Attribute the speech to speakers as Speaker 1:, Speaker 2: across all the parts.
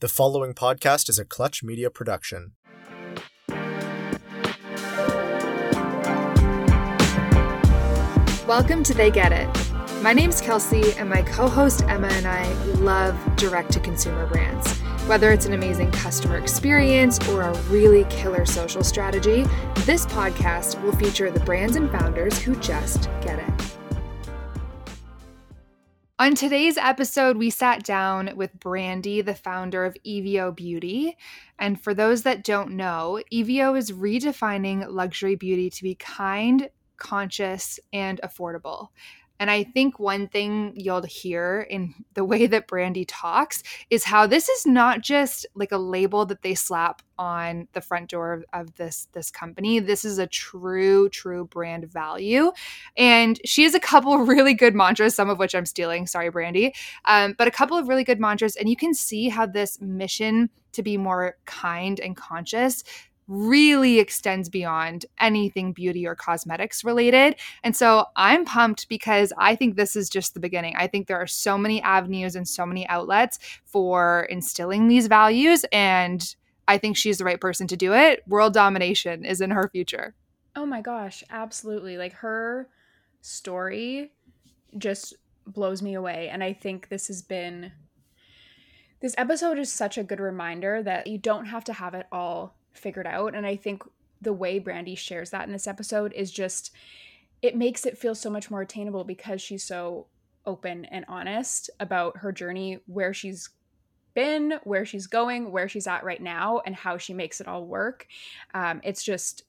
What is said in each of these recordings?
Speaker 1: The following podcast is a Clutch Media production.
Speaker 2: Welcome to They Get It. My name's Kelsey, and my co host Emma and I love direct to consumer brands. Whether it's an amazing customer experience or a really killer social strategy, this podcast will feature the brands and founders who just get it. On today's episode, we sat down with Brandy, the founder of Evio Beauty. And for those that don't know, Evio is redefining luxury beauty to be kind, conscious, and affordable. And I think one thing you'll hear in the way that Brandy talks is how this is not just like a label that they slap on the front door of this this company. This is a true true brand value. And she has a couple really good mantras, some of which I'm stealing. Sorry, Brandy. Um, but a couple of really good mantras, and you can see how this mission to be more kind and conscious really extends beyond anything beauty or cosmetics related. And so I'm pumped because I think this is just the beginning. I think there are so many avenues and so many outlets for instilling these values. And I think she's the right person to do it. World domination is in her future.
Speaker 3: Oh my gosh, absolutely. Like her story just blows me away. And I think this has been. This episode is such a good reminder that you don't have to have it all figured out. And I think the way Brandy shares that in this episode is just, it makes it feel so much more attainable because she's so open and honest about her journey, where she's been, where she's going, where she's at right now, and how she makes it all work. Um, it's just,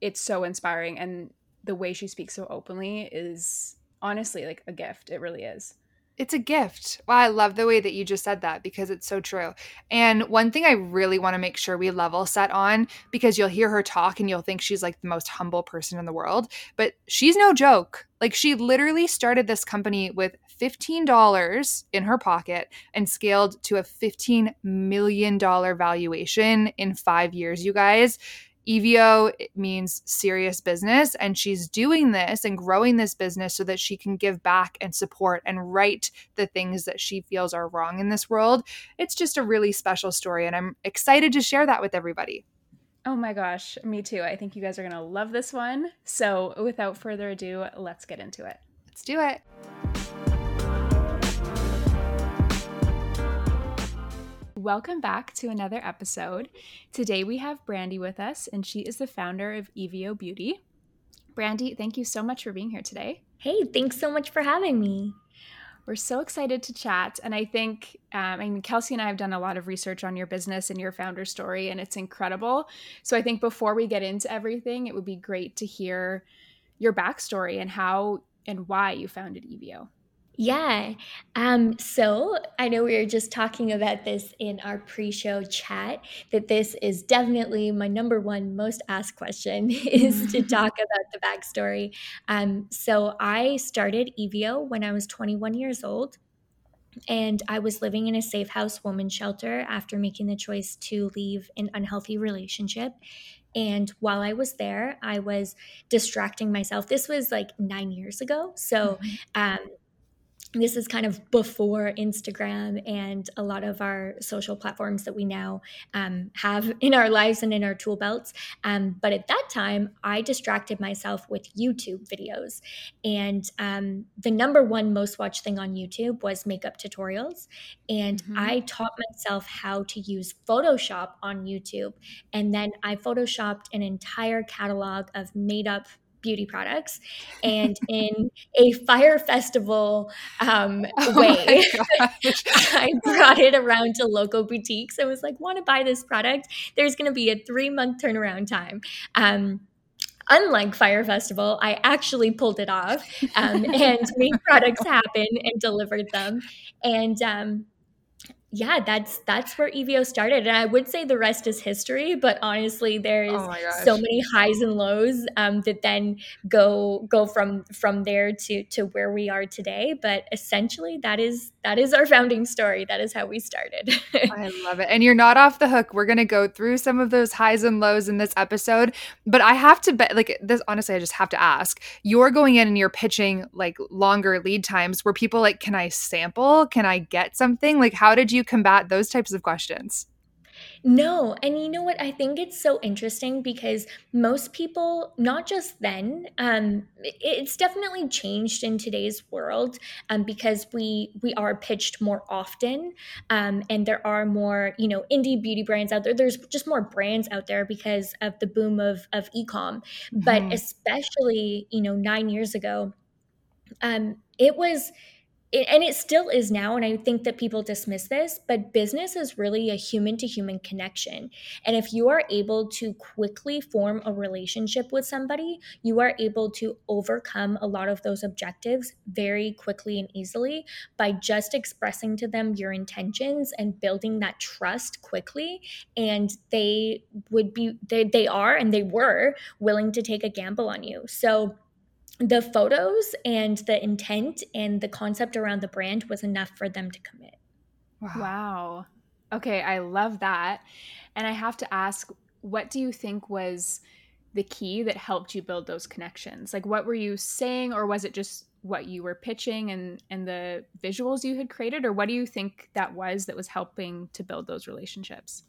Speaker 3: it's so inspiring. And the way she speaks so openly is honestly like a gift. It really is.
Speaker 2: It's a gift. I love the way that you just said that because it's so true. And one thing I really want to make sure we level set on because you'll hear her talk and you'll think she's like the most humble person in the world, but she's no joke. Like she literally started this company with $15 in her pocket and scaled to a $15 million valuation in five years, you guys. Evio means serious business, and she's doing this and growing this business so that she can give back and support and right the things that she feels are wrong in this world. It's just a really special story, and I'm excited to share that with everybody.
Speaker 3: Oh my gosh, me too. I think you guys are going to love this one. So, without further ado, let's get into it.
Speaker 2: Let's do it. Welcome back to another episode. Today we have Brandy with us, and she is the founder of Evio Beauty. Brandy, thank you so much for being here today.
Speaker 4: Hey, thanks so much for having me.
Speaker 2: We're so excited to chat. And I think, um, I mean, Kelsey and I have done a lot of research on your business and your founder story, and it's incredible. So I think before we get into everything, it would be great to hear your backstory and how and why you founded Evio.
Speaker 4: Yeah. Um, so I know we were just talking about this in our pre show chat that this is definitely my number one most asked question is to talk about the backstory. Um, so I started Evio when I was 21 years old. And I was living in a safe house woman shelter after making the choice to leave an unhealthy relationship. And while I was there, I was distracting myself. This was like nine years ago. So, mm-hmm. um, this is kind of before Instagram and a lot of our social platforms that we now um, have in our lives and in our tool belts. Um, but at that time, I distracted myself with YouTube videos. And um, the number one most watched thing on YouTube was makeup tutorials. And mm-hmm. I taught myself how to use Photoshop on YouTube. And then I Photoshopped an entire catalog of made up beauty products and in a Fyre Festival um, oh way. i brought it around to local boutiques. I was like want to buy this product? There's going to be a three month turnaround time. Um, unlike Fyre Festival, I actually pulled it off um, and made products happen and delivered them. And um, yeah, that's that's where Evio started, and I would say the rest is history. But honestly, there's oh so many highs and lows um, that then go go from from there to to where we are today. But essentially, that is that is our founding story. That is how we started.
Speaker 2: I love it, and you're not off the hook. We're gonna go through some of those highs and lows in this episode. But I have to bet, like this. Honestly, I just have to ask. You're going in and you're pitching like longer lead times. Where people like, can I sample? Can I get something? Like, how did you you combat those types of questions?
Speaker 4: No, and you know what? I think it's so interesting because most people, not just then, um, it's definitely changed in today's world um, because we we are pitched more often, um, and there are more you know indie beauty brands out there. There's just more brands out there because of the boom of of ecom. Mm-hmm. But especially you know nine years ago, um, it was and it still is now and i think that people dismiss this but business is really a human to human connection. And if you are able to quickly form a relationship with somebody you are able to overcome a lot of those objectives very quickly and easily by just expressing to them your intentions and building that trust quickly. And they would be they, they are and they were willing to take a gamble on you. So the photos and the intent and the concept around the brand was enough for them to commit.
Speaker 3: Wow. wow. Okay, I love that. And I have to ask, what do you think was the key that helped you build those connections? Like what were you saying or was it just what you were pitching and and the visuals you had created or what do you think that was that was helping to build those relationships?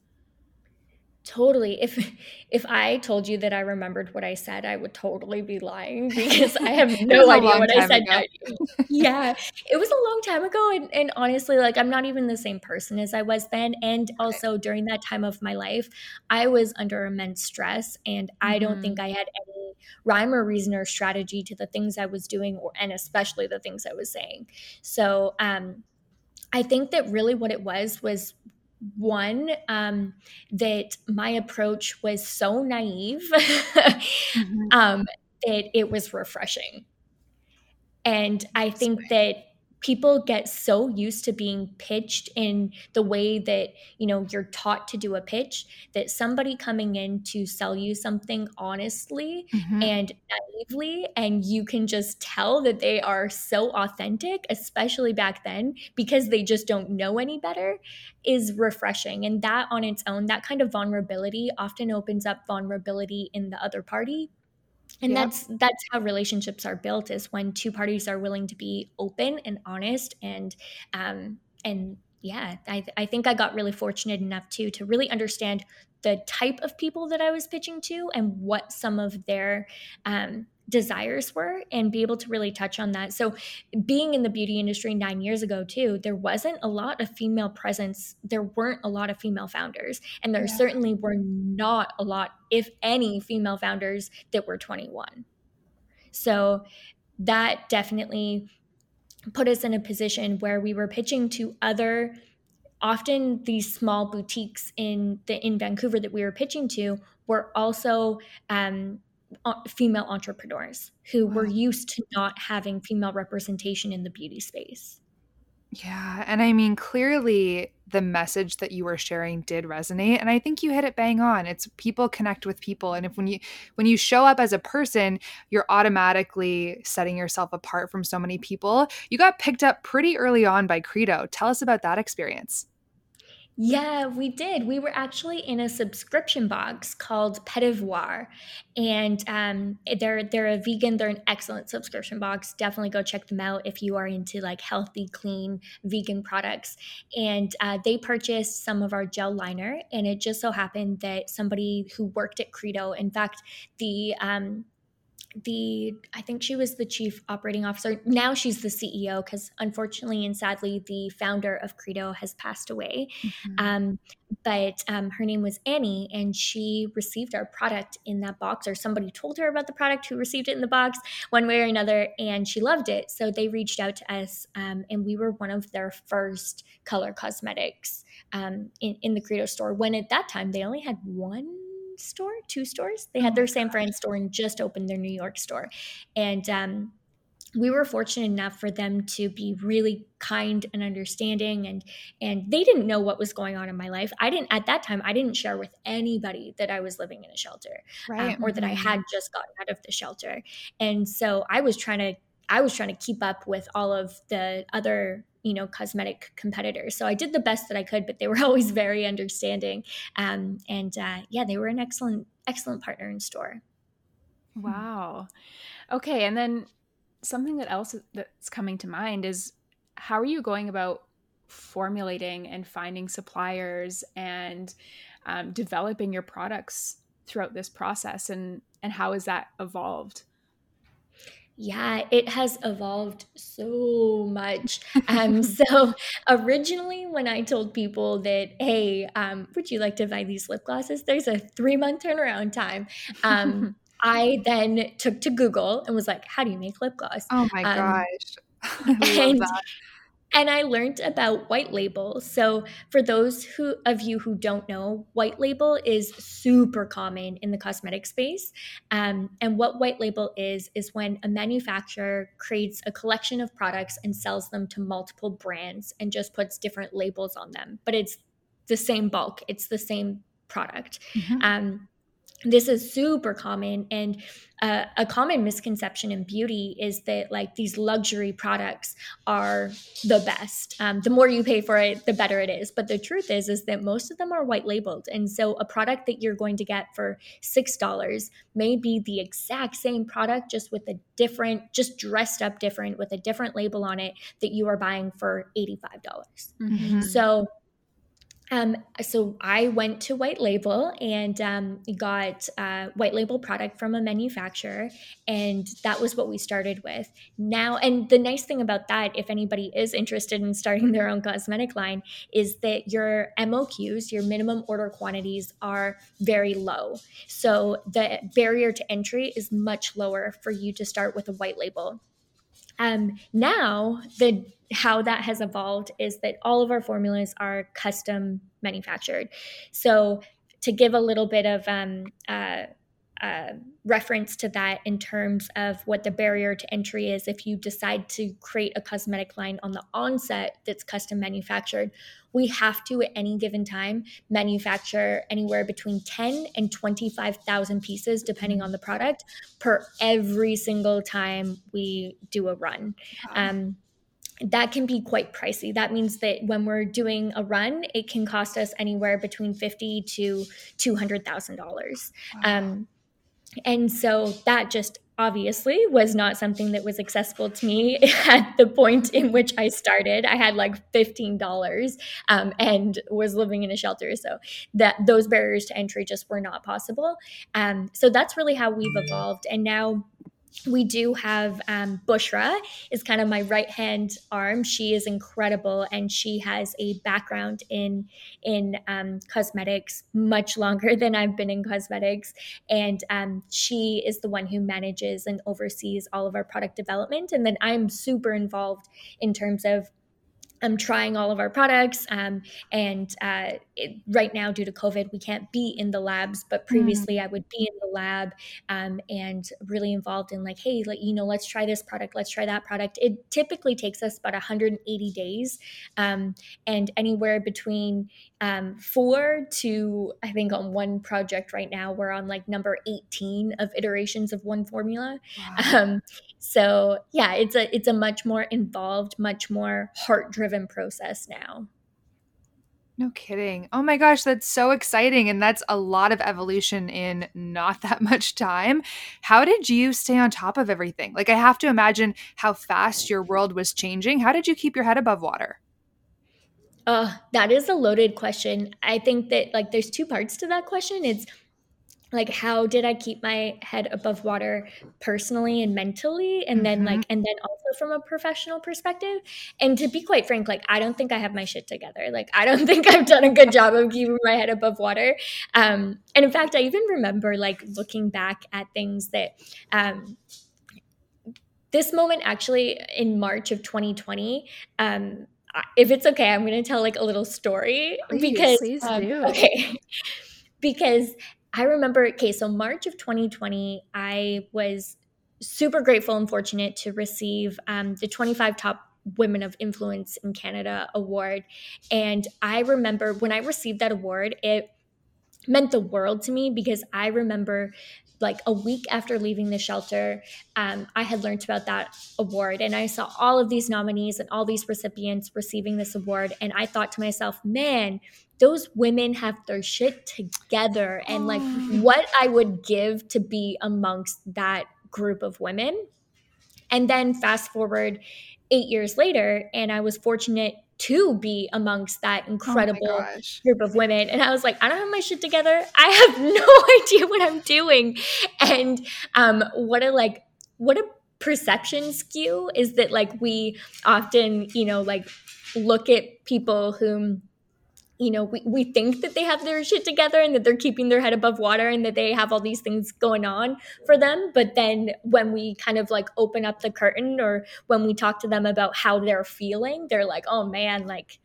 Speaker 4: Totally. If if I told you that I remembered what I said, I would totally be lying because I have no idea what I said. yeah, it was a long time ago, and, and honestly, like I'm not even the same person as I was then. And also during that time of my life, I was under immense stress, and mm-hmm. I don't think mm-hmm. I had any rhyme or reason or strategy to the things I was doing, or and especially the things I was saying. So, um, I think that really what it was was one um, that my approach was so naive mm-hmm. um, that it was refreshing and i think that people get so used to being pitched in the way that you know you're taught to do a pitch that somebody coming in to sell you something honestly mm-hmm. and naively and you can just tell that they are so authentic especially back then because they just don't know any better is refreshing and that on its own that kind of vulnerability often opens up vulnerability in the other party and yep. that's that's how relationships are built is when two parties are willing to be open and honest and um and yeah i i think i got really fortunate enough too to really understand the type of people that i was pitching to and what some of their um desires were and be able to really touch on that. So, being in the beauty industry nine years ago, too, there wasn't a lot of female presence. There weren't a lot of female founders, and there yeah. certainly were not a lot, if any, female founders that were 21. So, that definitely put us in a position where we were pitching to other often these small boutiques in the in Vancouver that we were pitching to were also um, Uh, female entrepreneurs who wow. were used to not having female representation in the beauty space.
Speaker 2: Yeah, and I mean clearly the message that you were sharing did resonate and I think you hit it bang on. It's people connect with people and if when you when you show up as a person, you're automatically setting yourself apart from so many people. You got picked up pretty early on by Credo. Tell us about that experience.
Speaker 4: Yeah, we did. We were actually in a subscription box called Petit Vour, and um, they're they're a vegan. They're an excellent subscription box. Definitely go check them out if you are into like healthy, clean, vegan products. And uh, they purchased some of our gel liner, and it just so happened that somebody who worked at Credo, in fact, the um, the I think she was the chief operating officer. Now she's the CEO because unfortunately and sadly the founder of Credo has passed away. Mm-hmm. Um, but um, her name was Annie, and she received our product in that box, or somebody told her about the product who received it in the box, one way or another, and she loved it. So they reached out to us, um, and we were one of their first color cosmetics um, in, in the Credo store. When at that time they only had one store, two stores. They had their San Fran store and just opened their New York store. And um, we were fortunate enough for them to be really kind and understanding and and they didn't know what was going on in my life i didn't at that time i didn't share with anybody that i was living in a shelter right. um, or that i mm-hmm. had just gotten out of the shelter and so i was trying to i was trying to keep up with all of the other you know cosmetic competitors. So i did the best that i could but they were always very understanding. Um, and uh, yeah they were an excellent excellent partner in store.
Speaker 3: Wow. Okay and then something that else that's coming to mind is how are you going about formulating and finding suppliers and um, developing your products throughout this process? And and how has that evolved
Speaker 4: yeah, it has evolved so much. Um, so originally, when I told people that, hey, um, would you like to buy these lip glosses? There's a three month turnaround time. Um, I then took to Google and was like, how do you make lip gloss?
Speaker 2: Oh my
Speaker 4: Um,
Speaker 2: gosh. I love
Speaker 4: and
Speaker 2: that.
Speaker 4: And I learned about white label. So for those who of you who don't know, white label is super common in the cosmetic space. Um, and what white label is is when a manufacturer creates a collection of products and sells them to multiple brands and just puts different labels on them, but it's the same bulk. It's the same product.
Speaker 2: Mhm.
Speaker 4: Um, this is super common and uh, a common misconception in beauty is that like these luxury products are the best. Um, the more you pay for it the better it is. But the truth is is that most of them are white labeled. And so a product that you're going to get for six dollars may be the exact same product just with a different just dressed up different with a different label on it that you are buying for $85
Speaker 2: Mhm.
Speaker 4: so um, so I went to White Label and um, got uh, White Label product from a manufacturer, and that was what we started with. Now, and the nice thing about that, if anybody is interested in starting their own cosmetic line, is that your MOQs, your minimum order quantities, are very low. So the barrier to entry is much lower for you to start with a White Label. Um, now, the how that has evolved is that all of our formulas are custom manufactured. So, to give a little bit of um, uh, uh, reference to that in terms of what the barrier to entry is, if you decide to create a cosmetic line on the onset that's custom manufactured, we have to at any given time manufacture anywhere between 10 and 25,000 pieces, depending on the product, per every single time we do a run.
Speaker 2: Wow.
Speaker 4: Um, that can be quite pricey. That means that when we're doing a run, it can cost us anywhere between fifty to two hundred thousand dollars.
Speaker 2: Wow.
Speaker 4: Um, and so that just obviously was not something that was accessible to me at the point in which I started. I had like fifteen dollars um, and was living in a shelter, so that those barriers to entry just were not possible. Um, so that's really how we've evolved, and now we do have um, Bushra is kind of my right hand arm. She is incredible, and she has a background in in um, cosmetics much longer than I've been in cosmetics, and um, she is the one who manages and oversees all of our product development. And then I'm super involved in terms of I'm trying all of our products. Um, and uh, it, right now, due to COVID, we can't be in the labs. But previously, I would be in the lab um, and really involved in like, hey, like you know, let's try this product, let's try that product. It typically takes us about 180 days, um, and anywhere between um, four to I think on one project right now, we're on like number 18 of iterations of one formula.
Speaker 2: Wow.
Speaker 4: Um, so yeah, it's a it's a much more involved, much more heart driven process now.
Speaker 2: No kidding. Oh my gosh, that's so exciting. And that's a lot of evolution in not that much time. How did you stay on top of everything? Like, I have to imagine how fast your world was changing. How did you keep your head above water?
Speaker 4: Uh, that is a loaded question. I think that like there's two parts to that question. It's like how did I keep my head above water personally and mentally and then
Speaker 2: Mhm.
Speaker 4: like and then also from a professional perspective. And to be quite frank, like I don't think I have my shit together. Like I don't think I've done a good job of keeping my head above water. Um and in fact, I even remember like looking back at things that um this moment actually in March of 2020 um if it's okay, I'm going to tell like a little story
Speaker 3: Please,
Speaker 4: because
Speaker 3: please
Speaker 4: um,
Speaker 3: do.
Speaker 4: okay. because I remember okay, so March of 2020, I was super grateful and fortunate to receive um, the 25 top women of influence in Canada award. And I remember when I received that award it meant the world to me because I remember like a week after leaving the shelter, um, I had learned about that award and I saw all of these nominees and all these recipients receiving this award. And I thought to myself, man, those women have their shit together. And like
Speaker 2: Oh.
Speaker 4: what I would give to be amongst that group of women. And then fast forward eight years later, and I was fortunate to be amongst that
Speaker 2: Oh
Speaker 4: incredible
Speaker 2: gosh.
Speaker 4: group of women. And I was like, I don't have my shit together. I have no idea what I'm doing. And um, what a like, what a perception skew is that like we often, you know, like look at people whom you know, we, we think that they have their shit together and that they're keeping their head above water and that they have all these things going on for them. But then when we kind of like open up the curtain or when we talk to them about how they're feeling, they're like, oh man, like,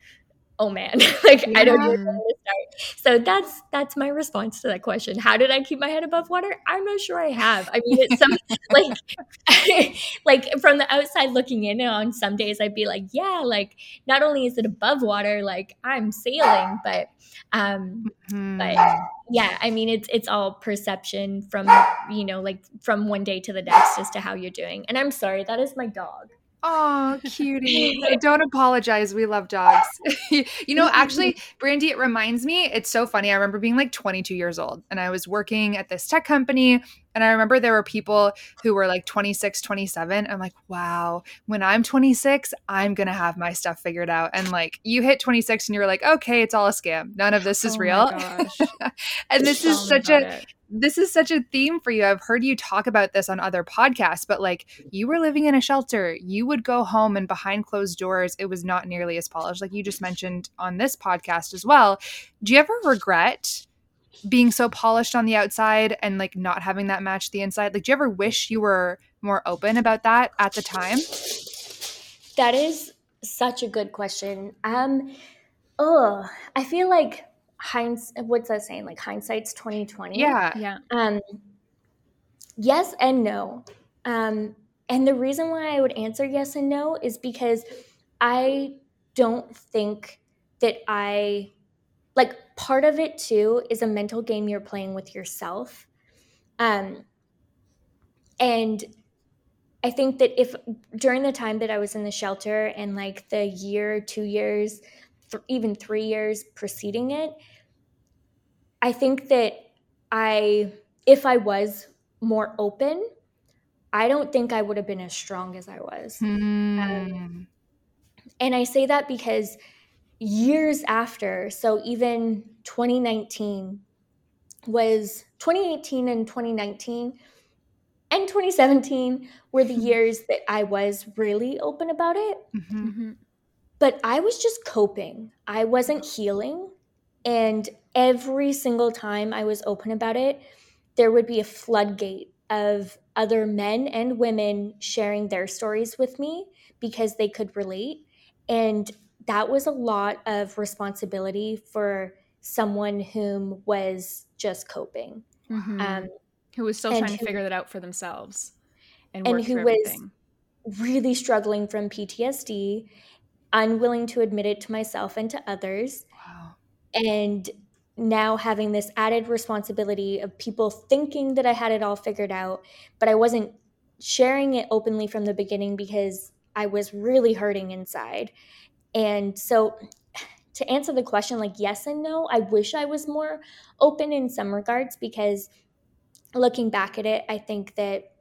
Speaker 4: oh man, like I don't know where to start. So that's that's my response to that question. How did I keep my head above water? I'm not sure I have. I mean, it's some like like from the outside looking in on some days I'd be like, yeah, like not only is it above water, like I'm sailing, but um
Speaker 2: Hmm.
Speaker 4: but yeah, I mean it's it's all perception from you know like from one day to the next as to how you're doing. And I'm sorry, that is my dog.
Speaker 2: Oh, cutie. No, Don't apologize. We love dogs. you know, actually, Brandy, it reminds me, it's so funny. I remember being like 22 years old and I was working at this tech company. And I remember there were people who were like 26, 27. I'm like, wow, when I'm 26, I'm going to have my stuff figured out. And like, you hit 26 and you're like, okay, it's all a scam. None of this is
Speaker 3: Oh
Speaker 2: real. and this is
Speaker 3: Tell me
Speaker 2: such a,
Speaker 3: it.
Speaker 2: this is such a theme for you. I've heard you talk about this on other podcasts, but like you were living in a shelter. You would go home and behind closed doors, it was not nearly as polished, like you just mentioned on this podcast as well. Do you ever regret being so polished on the outside and like not having that match the inside? Like, do you ever wish you were more open about that at the time?
Speaker 4: That is such a good question. Um oh, I feel like hinds what's that saying? Like hindsight's 2020.
Speaker 2: Yeah.
Speaker 3: Yeah.
Speaker 4: Um, yes and no. Um, and the reason why I would answer yes and no is because I don't think that I like part of it too is a mental game you're playing with yourself. Um, and I think that if during the time that I was in the shelter and like the year, two years, th- even three years preceding it, I think that I, if I was more open, I don't think I would have been as strong as I was.
Speaker 2: Hmm.
Speaker 4: And I say that because years after, so even 2019 was 2018 and 2019 and 2017 were the years that I was really open about it
Speaker 2: Mhm.
Speaker 3: Mhm.
Speaker 4: but I was just coping. I wasn't healing. And every single time I was open about it, there would be a floodgate of other men and women sharing their stories with me because they could relate. And that was a lot of responsibility for someone whom was just coping.
Speaker 3: Mhm.
Speaker 4: Um,
Speaker 3: who was still trying to figure that out for themselves and,
Speaker 4: and who was- really struggling from PTSD, unwilling to admit it to myself and to others.
Speaker 2: Wow.
Speaker 4: and now having this added responsibility of people thinking that I had it all figured out, but I wasn't sharing it openly from the beginning because I was really hurting inside. And so to answer the question like yes and no, I wish I was more open in some regards because looking back at it, I think that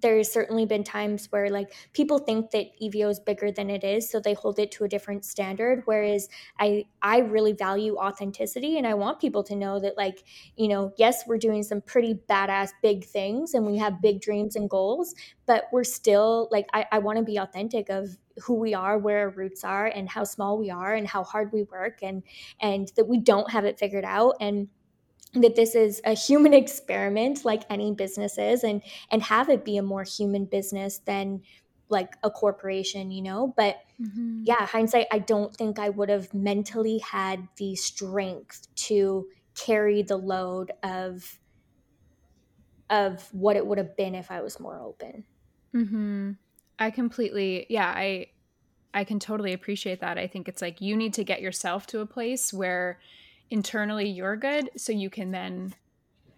Speaker 4: there's certainly been times where like people think that Evio is bigger than it is, so they hold it to a different standard. Whereas I I really value authenticity, and I want people to know that like you know yes we're doing some pretty badass big things, and we have big dreams and goals, but we're still like I, I want to be authentic of who we are, where our roots are, and how small we are, and how hard we work, and and that we don't have it figured out, and that this is a human experiment like any business is and and have it be a more human business than like a corporation you know but
Speaker 3: Mhm.
Speaker 4: yeah hindsight i don't think i would have mentally had the strength to carry the load of of what it would have been if i was more open
Speaker 3: Mm-hmm. I completely, yeah, I, I can totally appreciate that. I think it's like you need to get yourself to a place where internally you're good, so you can then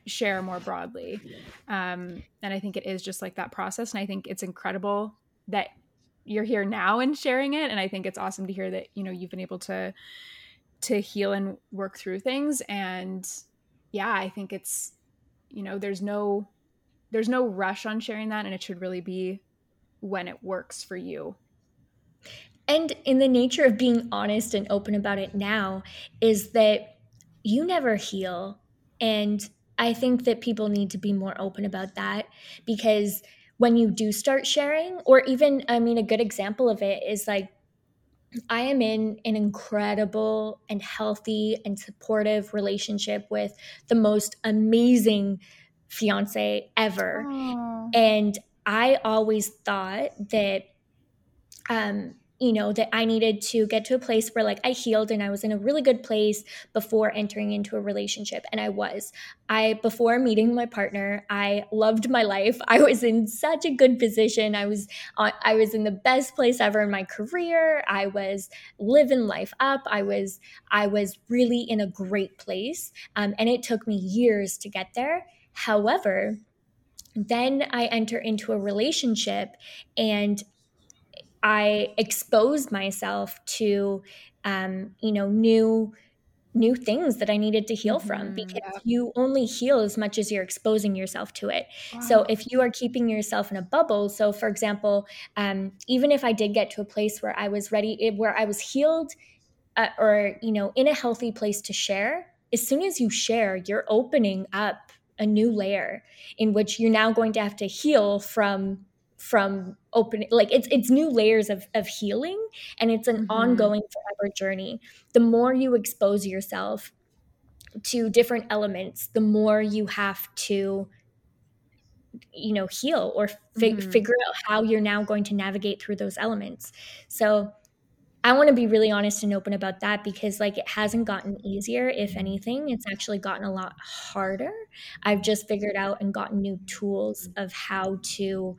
Speaker 3: share more broadly. Um, and I think it is just like that process. And I think it's incredible that you're here now and sharing it. And I think it's awesome to hear that you know you've been able to to heal and work through things. And yeah, I think it's you know there's no there's no rush on sharing that and it should really be when it works for you
Speaker 4: and in the nature of being honest and open about it now is that you never heal and i think that people need to be more open about that because when you do start sharing or even i mean a good example of it is like I am in an incredible and healthy and supportive relationship with the most amazing fiance ever. Aww. And I always thought that um you know that i needed to get to a place where like i healed and i was in a really good place before entering into a relationship and i was. I before meeting my partner i loved my life. I was in such a good position. I was uh, i was in the best place ever in my career. I was living life up. I was i was really in a great place um, and it took me years to get there. However then I enter into a relationship and I exposed myself to, um, you know, new new things that I needed to heal mm-hmm. from because yeah. you only heal as much as you're exposing yourself to it. Wow. So if you are keeping yourself in a bubble, so for example, um, even if I did get to a place where I was ready, eh, where I was healed, uh, or you know, in a healthy place to share, as soon as you share, you're opening up a new layer in which you're now going to have to heal from from opening like it's it's new layers of of healing and it's an mm-hmm. ongoing forever journey the more you expose yourself to different elements the more you have to you know heal or fi- mm-hmm. figure out how you're now going to navigate through those elements so i want to be really honest and open about that because like it hasn't gotten easier if anything it's actually gotten a lot harder i've just figured out and gotten new tools of how to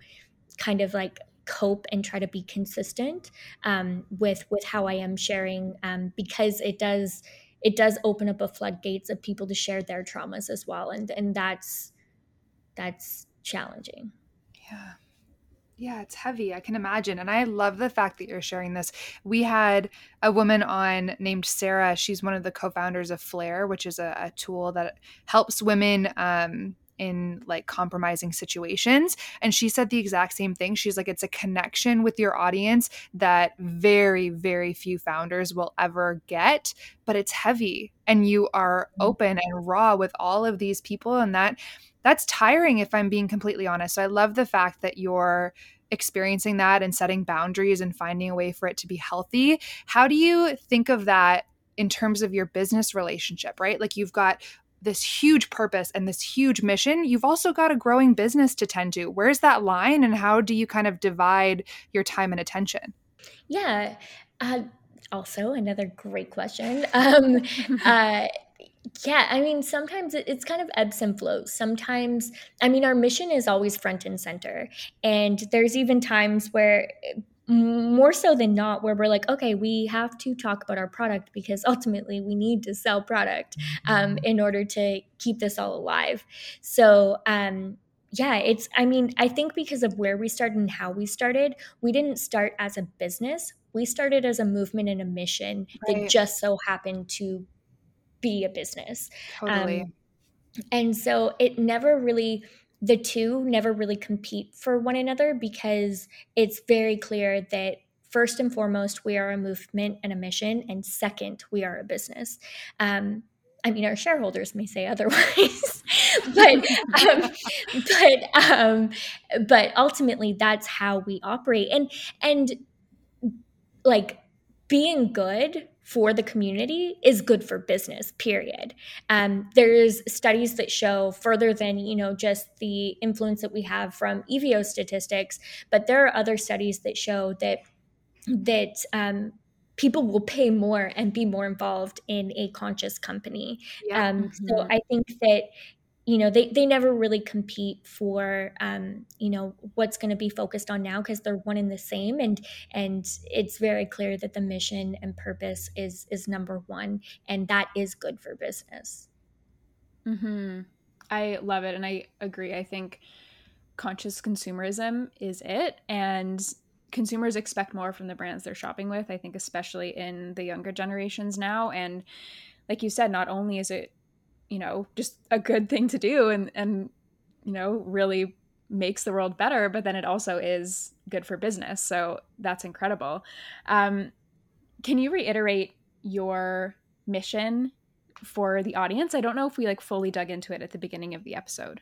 Speaker 4: kind of like cope and try to be consistent um, with with how I am sharing um, because it does it does open up a floodgates of people to share their traumas as well and and that's that's challenging.
Speaker 2: Yeah. Yeah, it's heavy. I can imagine. And I love the fact that you're sharing this. We had a woman on named Sarah. She's one of the co founders of Flare, which is a, a tool that helps women um, in like compromising situations. And she said the exact same thing. She's like, it's a connection with your audience that very, very few founders will ever get, but it's heavy and you are mm-hmm. open and raw with all of these people. And that, that's tiring if I'm being completely honest. So I love the fact that you're experiencing that and setting boundaries and finding a way for it to be healthy. How do you think of that in terms of your business relationship, right? Like you've got this huge purpose and this huge mission, you've also got a growing business to tend to. Where's that line and how do you kind of divide your time and attention?
Speaker 4: Yeah. Uh, also, another great question. Um, uh, yeah, I mean, sometimes it's kind of ebbs and flows. Sometimes, I mean, our mission is always front and center. And there's even times where more so than not where we're like okay we have to talk about our product because ultimately we need to sell product um, mm-hmm. in order to keep this all alive so um, yeah it's i mean i think because of where we started and how we started we didn't start as a business we started as a movement and a mission right. that just so happened to be a business
Speaker 2: totally. Um,
Speaker 4: and so it never really the two never really compete for one another because it's very clear that first and foremost we are a movement and a mission and second we are a business um, I mean, our shareholders may say otherwise, but um, but um, but ultimately, that's how we operate. And and like being good for the community is good for business period um, there's studies that show further than you know just the influence that we have from Evio statistics but there are other studies that show that that um, people will pay more and be more involved in a conscious company yeah. um, mm-hmm. so i think that you know they, they never really compete for um, you know what's going to be focused on now because they're one and the same and and it's very clear that the mission and purpose is is number one and that is good for business.
Speaker 3: Hmm i love it and i agree. I think conscious consumerism is it and consumers expect more from the brands they're shopping with i think especially in the younger generations now and like you said not only is it you know just a good thing to do and and you know really makes the world better, but then it also is good for business. So that's incredible. Um, can you reiterate your mission for the audience? I don't know if we like fully dug into it at the beginning of the episode.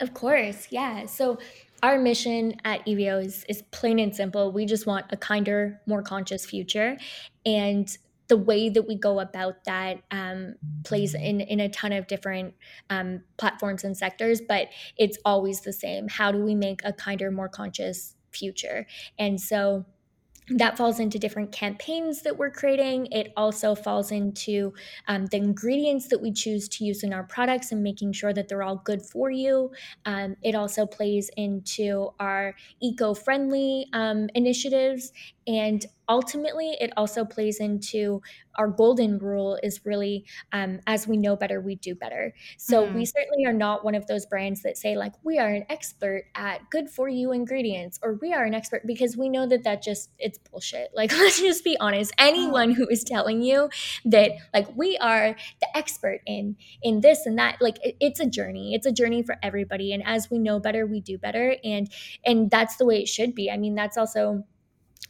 Speaker 4: Of course, yeah. So our mission at Evio is is plain and simple. We just want a kinder, more conscious future, and the way that we go about that um, plays in in a ton of different um, platforms and sectors, but it's always the same. How do we make a kinder, more conscious future? And so that falls into different campaigns that we're creating. It also falls into um, the ingredients that we choose to use in our products and making sure that they're all good for you. Um, it also plays into our eco friendly um, initiatives and ultimately, it also plays into our golden rule is really um, as we know better, we do better. So mm. we certainly are not one of those brands that say, like, we are an expert at good for you ingredients or we are an expert because we know that that just, it's bullshit. Like, let's just be honest. Anyone who is telling you that, like, we are the expert in, in this and that, like, it, it's a journey. It's a journey for everybody. And as we know better, we do better. And, and that's the way it should be. I mean, that's also,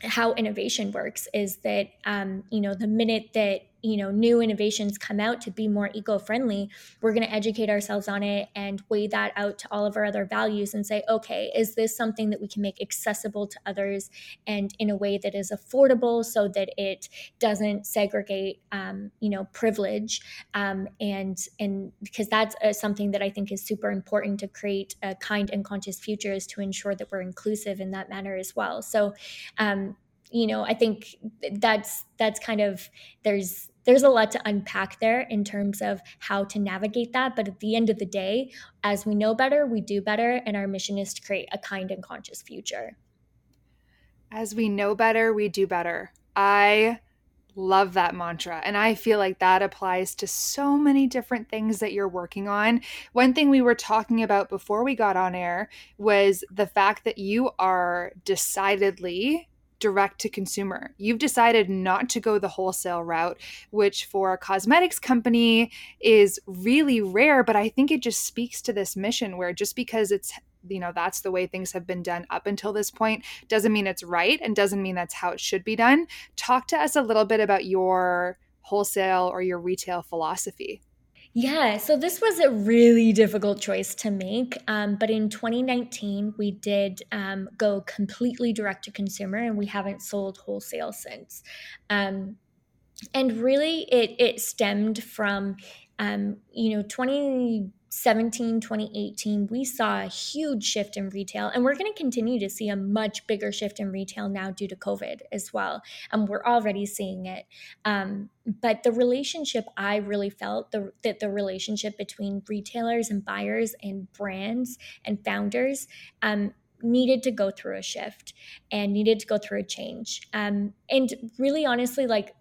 Speaker 4: how innovation works is that um, you know the minute that you know new innovations come out to be more eco-friendly we're going to educate ourselves on it and weigh that out to all of our other values and say okay is this something that we can make accessible to others and in a way that is affordable so that it doesn't segregate um, you know privilege? Um, and and because that's uh, something that i think is super important to create a kind and conscious future is to ensure that we're inclusive in that manner as well. So um, you know i think that's that's kind of there's there's a lot to unpack there in terms of how to navigate that but at the end of the day as we know better we do better and our mission is to create a kind and conscious future.
Speaker 2: As we know better we do better. I love that mantra and i feel like that applies to so many different things that you're working on. One thing we were talking about before we got on air was the fact that you are decidedly direct to consumer. You've decided not to go the wholesale route, which for a cosmetics company is really rare, but I think it just speaks to this mission where just because it's you know that's the way things have been done up until this point doesn't mean it's right and doesn't mean that's how it should be done. Talk to us a little bit about your wholesale or your retail philosophy.
Speaker 4: Yeah, so this was a really difficult choice to make. Um, but in 2019, we did um, go completely direct to consumer and we haven't sold wholesale since. Um, and really, it, it stemmed from, um, you know, 20 17, 2018, we saw a huge shift in retail, and we're going to continue to see a much bigger shift in retail now due to COVID as well. And we're already seeing it. Um, but the relationship, I really felt the, that the relationship between retailers and buyers and brands and founders um, needed to go through a shift and needed to go through a change. Um, and really, honestly, like,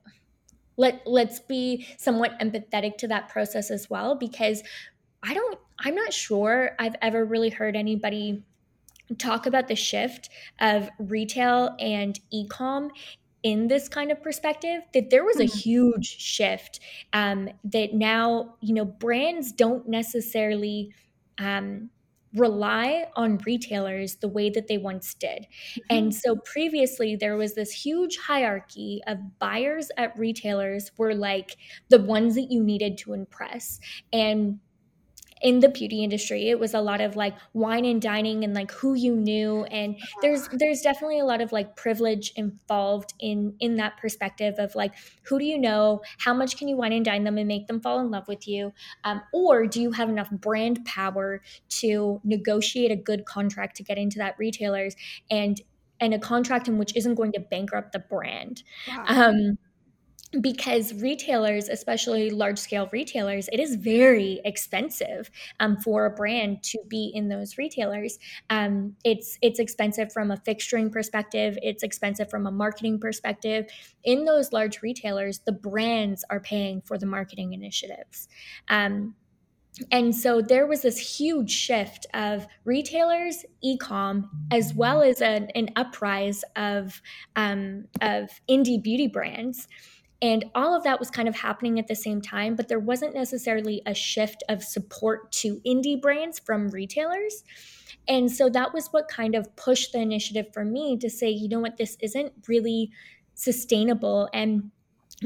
Speaker 4: let let's be somewhat empathetic to that process as well because I don't, I'm not sure I've ever really heard anybody talk about the shift of retail and e-com in this kind of perspective that there was a mm-hmm. huge shift um, that now you know brands don't necessarily um, rely on retailers the way that they once did mm-hmm. and so previously there was this huge hierarchy of buyers at retailers were like the ones that you needed to impress and in the beauty industry it was a lot of like wine and dining and like who you knew and there's there's definitely a lot of like privilege involved in in that perspective of like who do you know? How much can you wine and dine them and make them fall in love with you? Um, or do you have enough brand power to negotiate a good contract to get into that retailers and and a contract in which isn't going to bankrupt the brand? Wow. um, because retailers, especially large scale retailers, it is very expensive um, for a brand to be in those retailers. Um, it's it's expensive from a fixturing perspective. It's expensive from a marketing perspective. In those large retailers, the brands are paying for the marketing initiatives. Um, and so there was this huge shift of retailers, e-com, as well as an, an uprise of um, of indie beauty brands and all of that was kind of happening at the same time, but there wasn't necessarily a shift of support to indie brands from retailers. And so that was what kind of pushed the initiative for me to say, you know what, this isn't really sustainable. And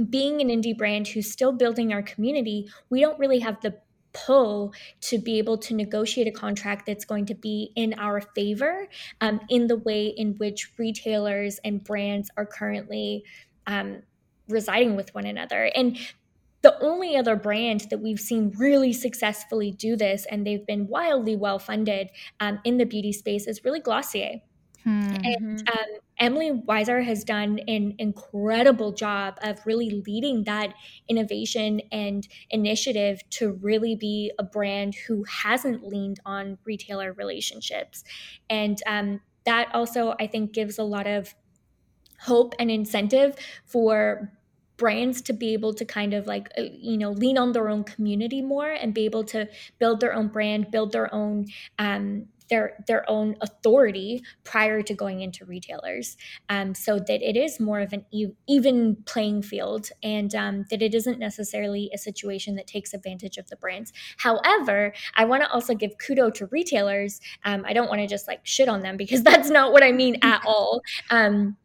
Speaker 4: being an indie brand who's still building our community, we don't really have the pull to be able to negotiate a contract that's going to be in our favor um, in the way in which retailers and brands are currently um, residing with one another. And the only other brand that we've seen really successfully do this, and they've been wildly well funded um, in the beauty space, is really Glossier. Hmm. And um, Emily Weiser has done an incredible job of really leading that innovation and initiative to really be a brand who hasn't leaned on retailer relationships. And um, that also, I think, gives a lot of hope and incentive for brands to be able to kind of like uh, you know lean on their own community more and be able to build their own brand build their own um, their their own authority prior to going into retailers. Um, so that it is more of an e- even playing field and um, that it isn't necessarily a situation that takes advantage of the brands. However i want to also give kudo to retailers. Um, i don't want to just like shit on them because that's not what i mean at all. Um,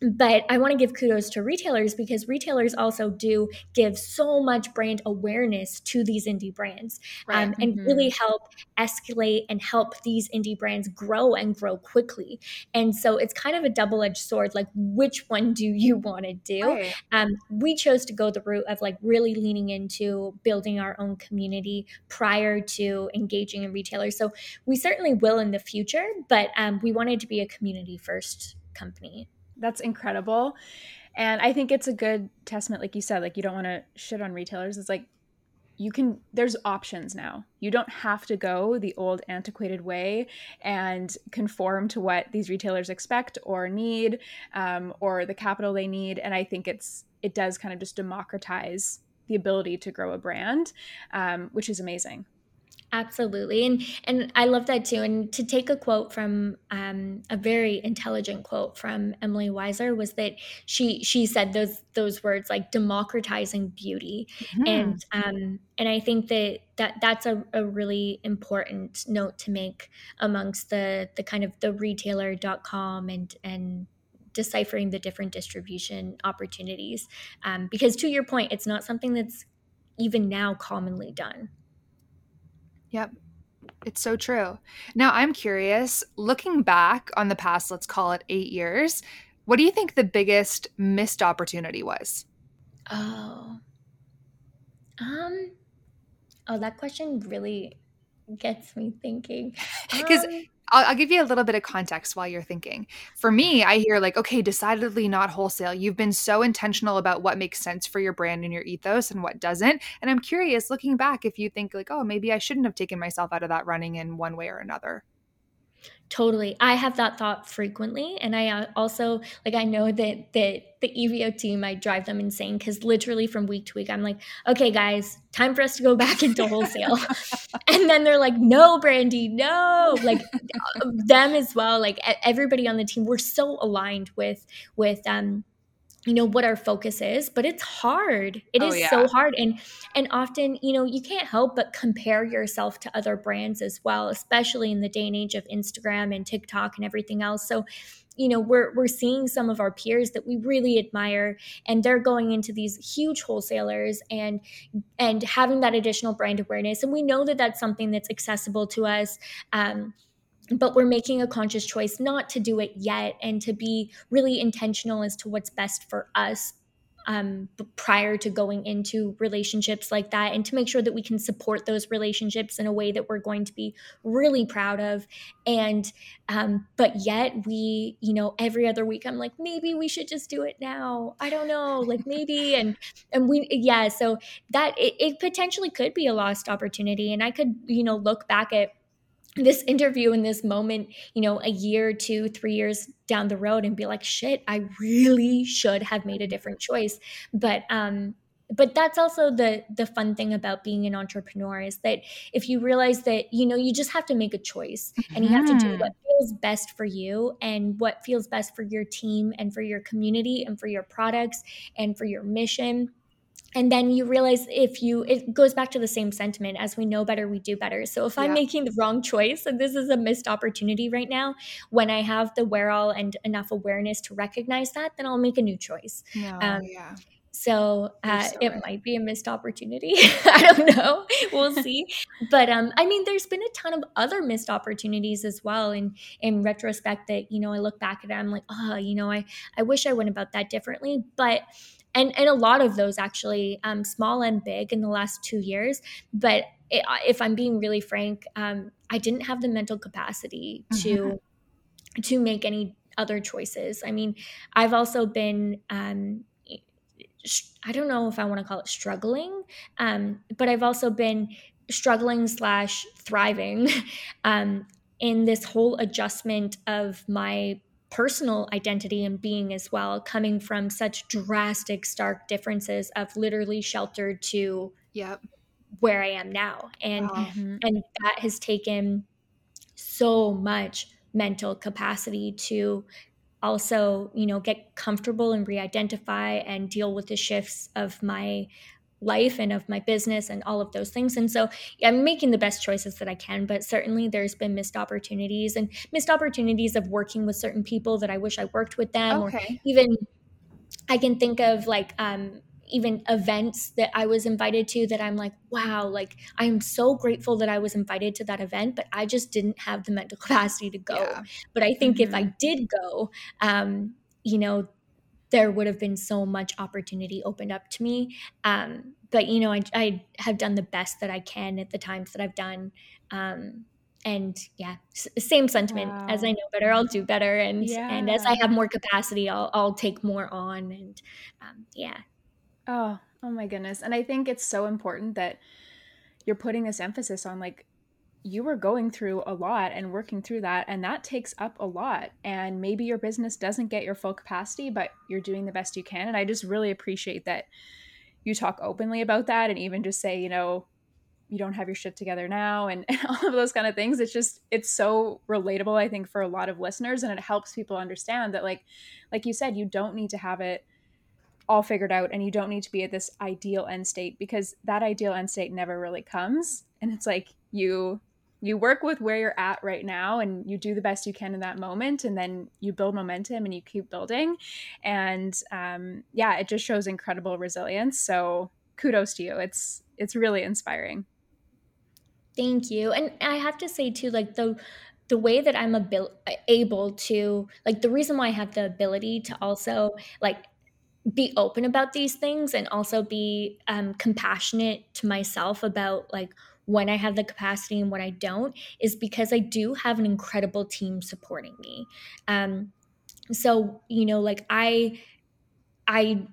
Speaker 4: but I want to give kudos to retailers because retailers also do give so much brand awareness to these indie brands right. um, and mm-hmm. really help escalate and help these indie brands grow and grow quickly. And so it's kind of a double edged sword like, which one do you want to do? Right. Um, we chose to go the route of like really leaning into building our own community prior to engaging in retailers. So we certainly will in the future, but um, we wanted to be a community first company
Speaker 3: that's incredible. And I think it's a good testament, like you said, like you don't want to shit on retailers. It's like you can there's options now you don't have to go the old antiquated way and conform to what these retailers expect or need um, or the capital they need and i think it's it does kind of just democratize the ability to grow a brand um, which is amazing
Speaker 4: Absolutely. And and I love that too. And to take a quote from um, a very intelligent quote from Emily Weiser was that she she said those those words like democratizing beauty. Mm-hmm. And um and I think that that that's a, a really important note to make amongst the the kind of the retailer.com and and deciphering the different distribution opportunities. Um, because to your point, it's not something that's even now commonly done.
Speaker 2: Yep. It's so true. Now, I'm curious, looking back on the past, let's call it eight years, what do you think the biggest missed opportunity was?
Speaker 4: Oh. Um, oh, that question really gets me thinking.
Speaker 2: Because um, I'll, I'll, give you a little bit of context while you're thinking. For me, I hear like, okay, decidedly not wholesale. You've been so intentional about what makes sense for your brand and your ethos and what doesn't. And I'm curious, looking back, if you think like, oh, maybe I shouldn't have taken myself out of that running in one way or another.
Speaker 4: Totally. I have that thought frequently. And I uh, also, like, I know that, that the Evio team, I drive them insane because literally from week to week, I'm like, okay, guys, time for us to go back into wholesale. and then they're like, no, Brandy, no. Like, uh, them as well. Like, everybody on the team, we're so aligned with, with, um, you know what our focus is but it's hard It oh, is yeah. so hard and and often you know you can't help but compare yourself to other brands as well especially in the day and age of instagram and tiktok and everything else so you know we're we're seeing some of our peers that we really admire and they're going into these huge wholesalers and and having that additional brand awareness and we know that that's something that's accessible to us um, but we're making a conscious choice not to do it yet and to be really intentional as to what's best for us um, prior to going into relationships like that and to make sure that we can support those relationships in a way that we're going to be really proud of. And um, but yet we you know every other week i'm like maybe we should just do it now. I don't know. Like maybe. And and we yeah so that it, it potentially could be a lost opportunity. And i could you know look back at this interview in this moment, you know, a year, two, three years down the road and be like, shit, I really should have made a different choice. But um, but that's also the the fun thing about being an entrepreneur is that if you realize that you know you just have to make a choice and you have to do what mm-hmm. feels best for you and what feels best for your team and for your community and for your products and for your mission and then you realize if you it goes back to the same sentiment as we know better we do better so if i'm making the wrong choice and this is a missed opportunity right now when i have the where all and enough awareness to recognize that then i'll make a new choice
Speaker 2: no, um, yeah
Speaker 4: so, uh, so it right. might be a missed opportunity. I don't know. We'll see. but um, I mean, there's been a ton of other missed opportunities as well. And in retrospect, that you know, I look back at it, I'm like, oh, you know, I I wish I went about that differently. But and and a lot of those actually, um, small and big, in the last two years. But it, if I'm being really frank, um, I didn't have the mental capacity to mm-hmm. to make any other choices. I mean, I've also been um, I don't know if I want to call it struggling, um, but I've also been struggling slash thriving um, in this whole adjustment of my personal identity and being as well, coming from such drastic, stark differences of literally sheltered to
Speaker 2: yep.
Speaker 4: where I am now, and mm-hmm. and that has taken so much mental capacity to also, you know, get comfortable and re-identify and deal with the shifts of my life and of my business and all of those things. And so yeah, I'm making the best choices that I can, but certainly there's been missed opportunities and missed opportunities of working with certain people that I wish I worked with them okay. or even I can think of like um even events that I was invited to that I'm like, wow, like I'm so grateful that I was invited to that event, but I just didn't have the mental capacity to go. Yeah. But I think mm-hmm. if I mm-hmm. did go, um, you know, there would have been so much opportunity opened up to me. Um, but you know, I, I have done the best that I can at the times that I've done. Um, and yeah, s- same sentiment. Wow. As I know better, I'll do better, and yeah. and as I have more capacity, I'll I'll take more on, and um, yeah,
Speaker 3: Oh, oh my goodness. And I think it's so important that you're putting this emphasis on like you were going through a lot and working through that and that takes up a lot. And maybe your business doesn't get your full capacity but you're doing the best you can. And I just really appreciate that you talk openly about that and even just say, you know, you don't have your shit together now and, and all of those kind of things. It's just it's so relatable I think for a lot of listeners and it helps people understand that like like you said you don't need to have it all figured out and you don't need to be at this ideal end state because that ideal end state never really comes. And it's like you you work with where you're at right now and you do the best you can in that moment and then you build momentum and you keep building. And um, yeah it just shows incredible resilience. So kudos to you. It's it's really inspiring.
Speaker 4: Thank you. And i have to say too like the the way that i'm abil- able to like the reason why i have the ability to also like be open about these things and also be um, compassionate to myself about like when I have the capacity and when I don't is because I do have an incredible team supporting me. Um, so you know, like I, I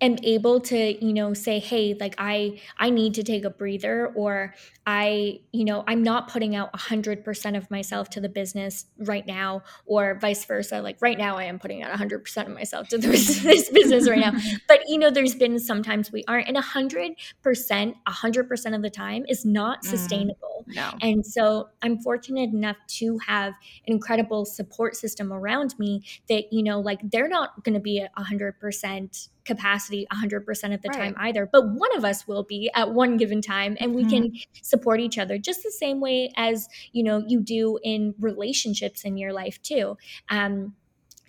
Speaker 4: am able to you know say hey like i i need to take a breather or i you know i'm not putting out 100% of myself to the business right now or vice versa like right now i am putting out 100% of myself to this, this business right now but you know there's been sometimes we aren't and 100% 100% of the time is not mm-hmm. sustainable
Speaker 2: mm, no.
Speaker 4: and so i'm fortunate enough to have an incredible support system around me that you know like they're not going to be at 100% capacity 100% of the right. time either but one of us will be at one given time and we mm-hmm. can support each other just the same way as you know you do in relationships in your life too. Um,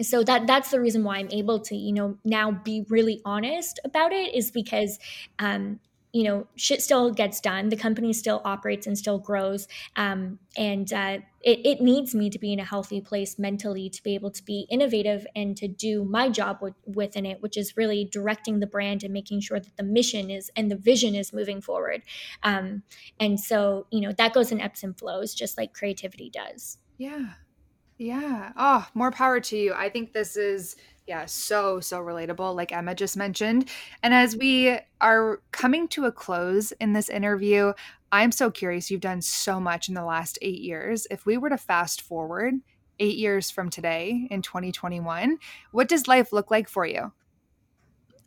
Speaker 4: so that that's the reason why i'm able to you know now be really honest about it is because um, you know shit still gets done the company still operates and still grows um, and uh, it, it needs me to be in a healthy place mentally to be able to be innovative and to do my job within it which is really directing the brand and making sure that the mission is and the vision is moving forward. Um, and so you know that goes in ebbs and flows just like creativity does.
Speaker 2: Yeah. Yeah. Oh more power to you. I think this is yeah, so, so relatable, like Emma just mentioned. And as we are coming to a close in this interview, I'm so curious. You've done so much in the last eight years. If we were to fast forward eight years from today in 2021, what does life look like for you?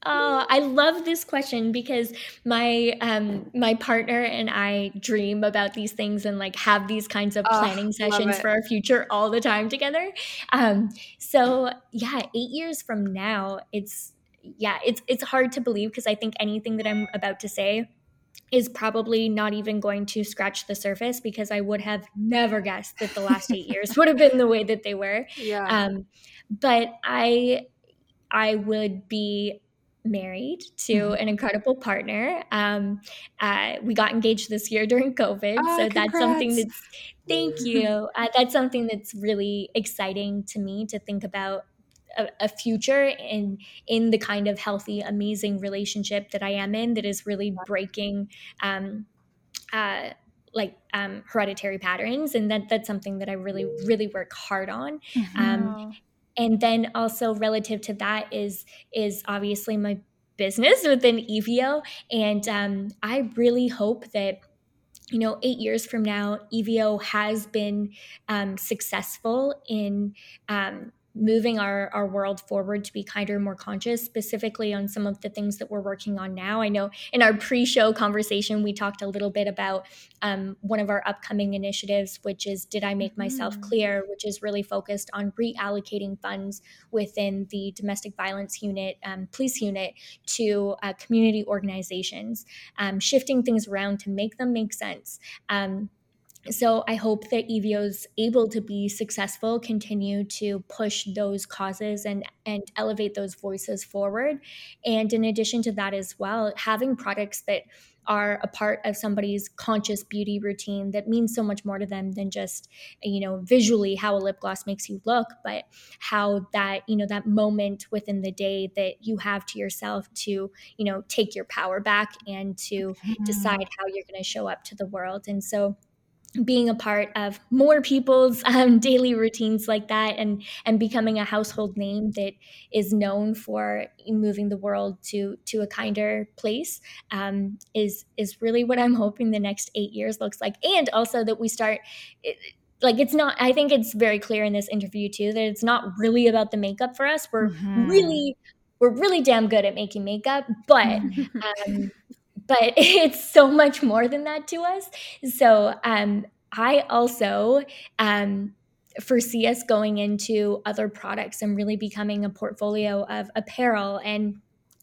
Speaker 4: Oh, I love this question because my um my partner and I dream about these things and like have these kinds of planning oh, sessions for our future all the time together. Um so yeah, 8 years from now, it's yeah, it's it's hard to believe because I think anything that I'm about to say is probably not even going to scratch the surface because I would have never guessed that the last 8 years would have been the way that they were.
Speaker 2: Yeah.
Speaker 4: Um but I I would be married to mm-hmm. an incredible partner. Um, uh, we got engaged this year during COVID, oh, so congrats. that's something that's thank you. Uh, that's something that's really exciting to me to think about a, a, future in in the kind of healthy, amazing relationship that I am in that is really breaking. Um, uh, like um, hereditary patterns, and that that's something that I really, really work hard on. Mm-hmm. Um, and then also relative to that is is obviously my business within Evio, and um, I really hope that you know, eight years from now, Evio has been um, successful in um, moving our, our world forward to be kinder more conscious specifically on some of the things that we're working on now i know in our pre-show conversation we talked a little bit about um, one of our upcoming initiatives which is did i make myself mm. clear which is really focused on reallocating funds within the domestic violence unit um, police unit to uh, community organizations um, shifting things around to make them make sense um, so I hope that Evio is able to be successful, continue to push those causes and and elevate those voices forward. And in addition to that as well, having products that are a part of somebody's conscious beauty routine that means so much more to them than just you know visually how a lip gloss makes you look but how that you know that moment within the day that you have to yourself to you know take your power back and to mm-hmm. decide how you're going to show up to the world and so being a part of more people's um, daily routines like that and and becoming a household name that is known for moving the world to to a kinder place um, is is really what I'm hoping the next eight years looks like and also that we start like it's not i think it's very clear in this interview too that it's not really about the makeup for us we're mm-hmm. really we're really damn good at making makeup but um, but it's so much more than that to us. So um, I also um, foresee us going into other products and really becoming a portfolio of apparel and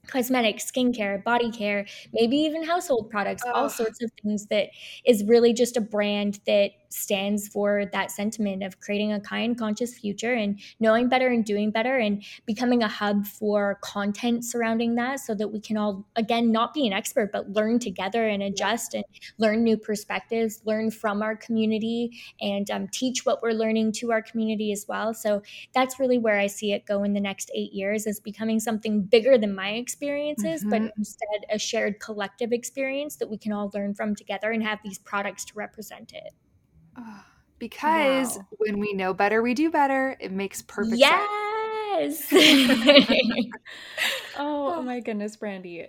Speaker 4: cosmetics, skincare, body care, maybe even household products, oh. all sorts of things that is really just a brand that stands for that sentiment of creating a kind, conscious future and knowing better and doing better and becoming a hub for content surrounding that so that we can all, again, not be an expert, but learn together and adjust and learn new perspectives, learn from our community, and um, teach what we're learning to our community as well. So that's really where I see it go in the next eight years is becoming something bigger than my experiences, mm-hmm. but instead a shared collective experience that we can all learn from together and have these products to represent it.
Speaker 2: Because wow. when we know better, we do better. It makes perfect
Speaker 4: yes!
Speaker 3: sense. oh, oh my goodness, Brandy.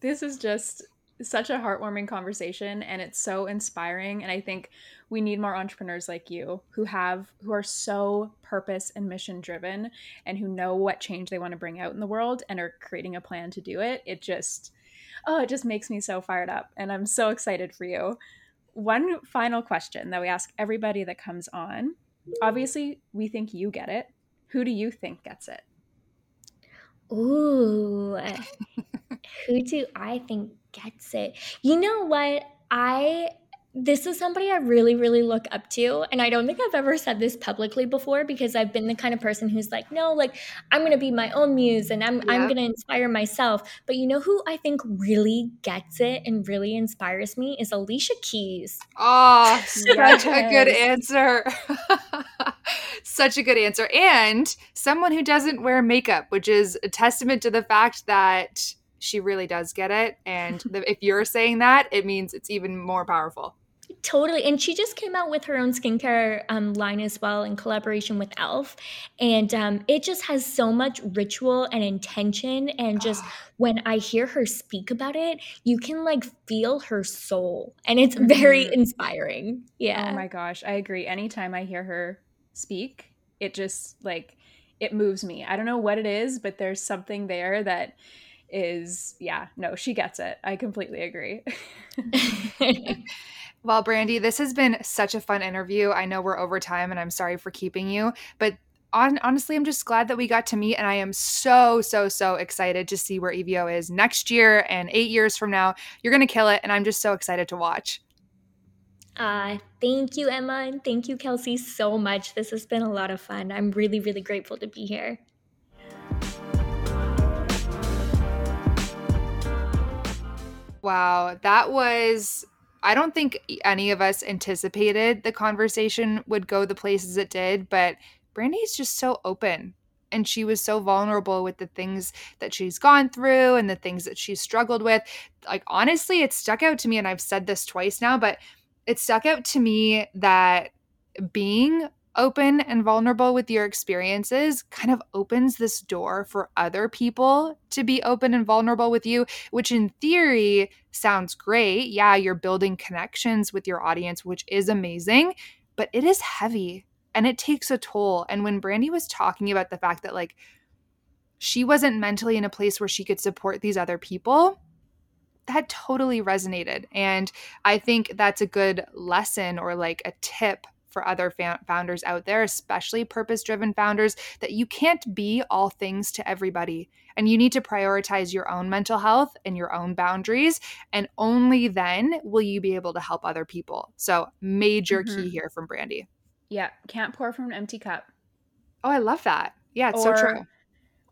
Speaker 3: This is just such a heartwarming conversation and it's so inspiring and I think we need more entrepreneurs like you who have who are so purpose and mission driven and who know what change they want to bring out in the world and are creating a plan to do it. It just oh, it just makes me so fired up and I'm so excited for you one final question that we ask everybody that comes on. Obviously, we think you get it. Who do you think gets it?
Speaker 4: Ooh, who do I think gets it? You know what? I this is somebody I really, really look up to. And I don't think I've ever said this publicly before because I've been the kind of person who's like, no, like I'm gonna be my own muse and I'm yeah. I'm gonna inspire myself. But you know who I think really gets it and really inspires me is Alicia Keys.
Speaker 2: Oh, such a good answer. such a good answer. And someone who doesn't wear makeup, which is a testament to the fact that she really does get it. And if you're saying that, it means it's even more powerful.
Speaker 4: Totally. And she just came out with her own skincare um, line as well in collaboration with e.l.f. And um, it just has so much ritual and intention. And just when I hear her speak about it, you can like feel her soul. And it's mm-hmm. very inspiring. Yeah.
Speaker 3: Oh my gosh. I agree. Anytime I hear her speak, it just like, it moves me. I don't know what it is, but there's something there that is yeah, no, she gets it. I completely agree.
Speaker 2: well, Brandy, this has been such a fun interview. I know we're over time and I'm sorry for keeping you, but on, honestly, I'm just glad that we got to meet, and I am so, so, so excited to see where Evio is next year and eight years from now. You're going to kill it, and I'm just so excited to watch.
Speaker 4: Uh, thank you, Emma, and thank you, Kelsey, so much. This has been a lot of fun. I'm really, really grateful to be here.
Speaker 2: Wow, that was. I don't think any of us anticipated the conversation would go the places it did, but Brandy's just so open and she was so vulnerable with the things that she's gone through and the things that she's struggled with. Like, honestly, it stuck out to me, and I've said this twice now, but it stuck out to me that being open and vulnerable with your experiences kind of opens this door for other people to be open and vulnerable with you, which in theory sounds great. Yeah, you're building connections with your audience, which is amazing, but it is heavy and it takes a toll. And when Brandy was talking about the fact that, like, she wasn't mentally in a place where she could support these other people, that totally resonated. And I think that's a good lesson or like a tip for other fa- founders out there, especially purpose driven founders, that you can't be all things to everybody. And you need to prioritize your own mental health and your own boundaries. And only then will you be able to help other people. So, major mm-hmm. key here from Brandy.
Speaker 3: Yeah, can't pour from an empty cup.
Speaker 2: Oh, I love that. Yeah, it's or, so true.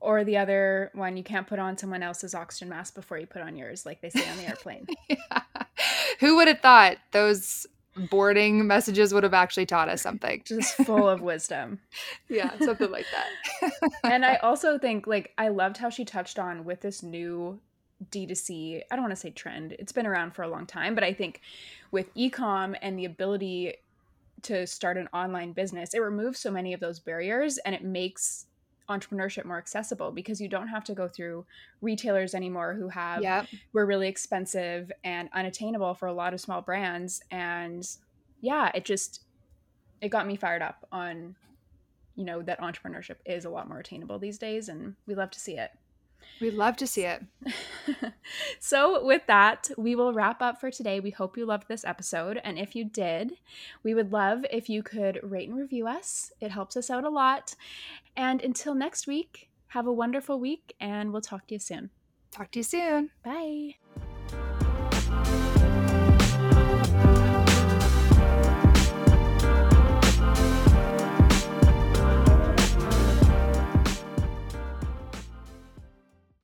Speaker 3: Or the other one, you can't put on someone else's oxygen mask before you put on yours, like they say on the airplane. yeah.
Speaker 2: Who would have thought those boarding messages would have actually taught us something?
Speaker 3: Just full of wisdom.
Speaker 2: yeah, something like that.
Speaker 3: and I also think, like, I loved how she touched on with this new D2C, I don't want to say trend, it's been around for a long time, but I think with ecom and the ability to start an online business, it removes so many of those barriers and it makes entrepreneurship more accessible because you don't have to go through retailers anymore who have yep. were really expensive and unattainable for a lot of small brands and yeah it just it got me fired up on you know that entrepreneurship is a lot more attainable these days and we love to see it
Speaker 2: We'd love to see it.
Speaker 3: so, with that, we will wrap up for today. We hope you loved this episode. And if you did, we would love if you could rate and review us. It helps us out a lot. And until next week, have a wonderful week, and we'll talk to you soon.
Speaker 2: Talk to you soon.
Speaker 3: Bye.